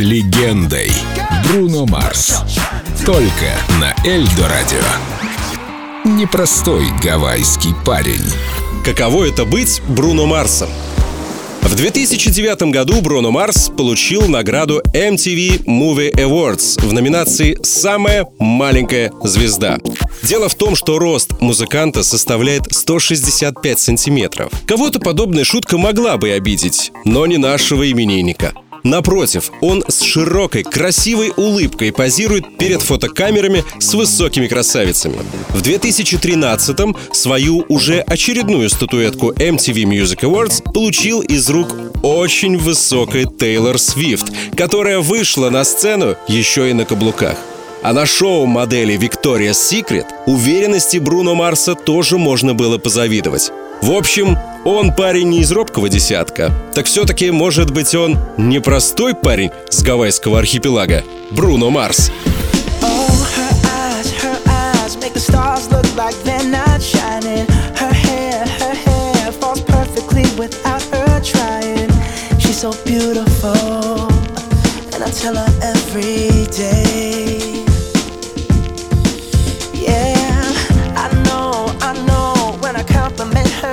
легендой. Бруно Марс. Только на Эльдо Радио. Непростой гавайский парень. Каково это быть Бруно Марсом? В 2009 году Бруно Марс получил награду MTV Movie Awards в номинации «Самая маленькая звезда». Дело в том, что рост музыканта составляет 165 сантиметров. Кого-то подобная шутка могла бы обидеть, но не нашего именинника. Напротив, он с широкой, красивой улыбкой позирует перед фотокамерами с высокими красавицами. В 2013-м свою уже очередную статуэтку MTV Music Awards получил из рук очень высокой Тейлор Свифт, которая вышла на сцену еще и на каблуках. А на шоу модели Victoria's Secret уверенности Бруно Марса тоже можно было позавидовать. В общем, он парень не из робкого десятка. Так все-таки, может быть, он непростой парень с гавайского архипелага. Бруно Марс. so beautiful, and I tell her every day.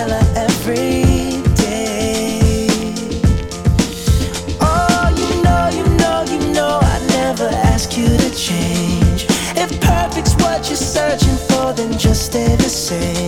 every day. Oh, you know, you know, you know, I never ask you to change. If perfect's what you're searching for, then just stay the same.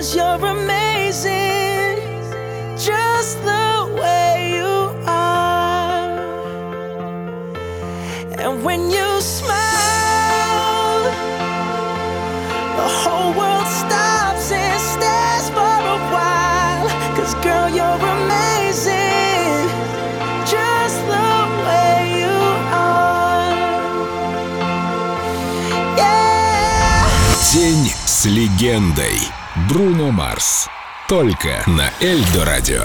Cause you're amazing, just the way you are. And when you smile, the whole world stops and stares for a while. Cause girl, you're amazing, just the way you are. Yeah. День с легендой. Бруно Марс. Только на Эльдо Радио.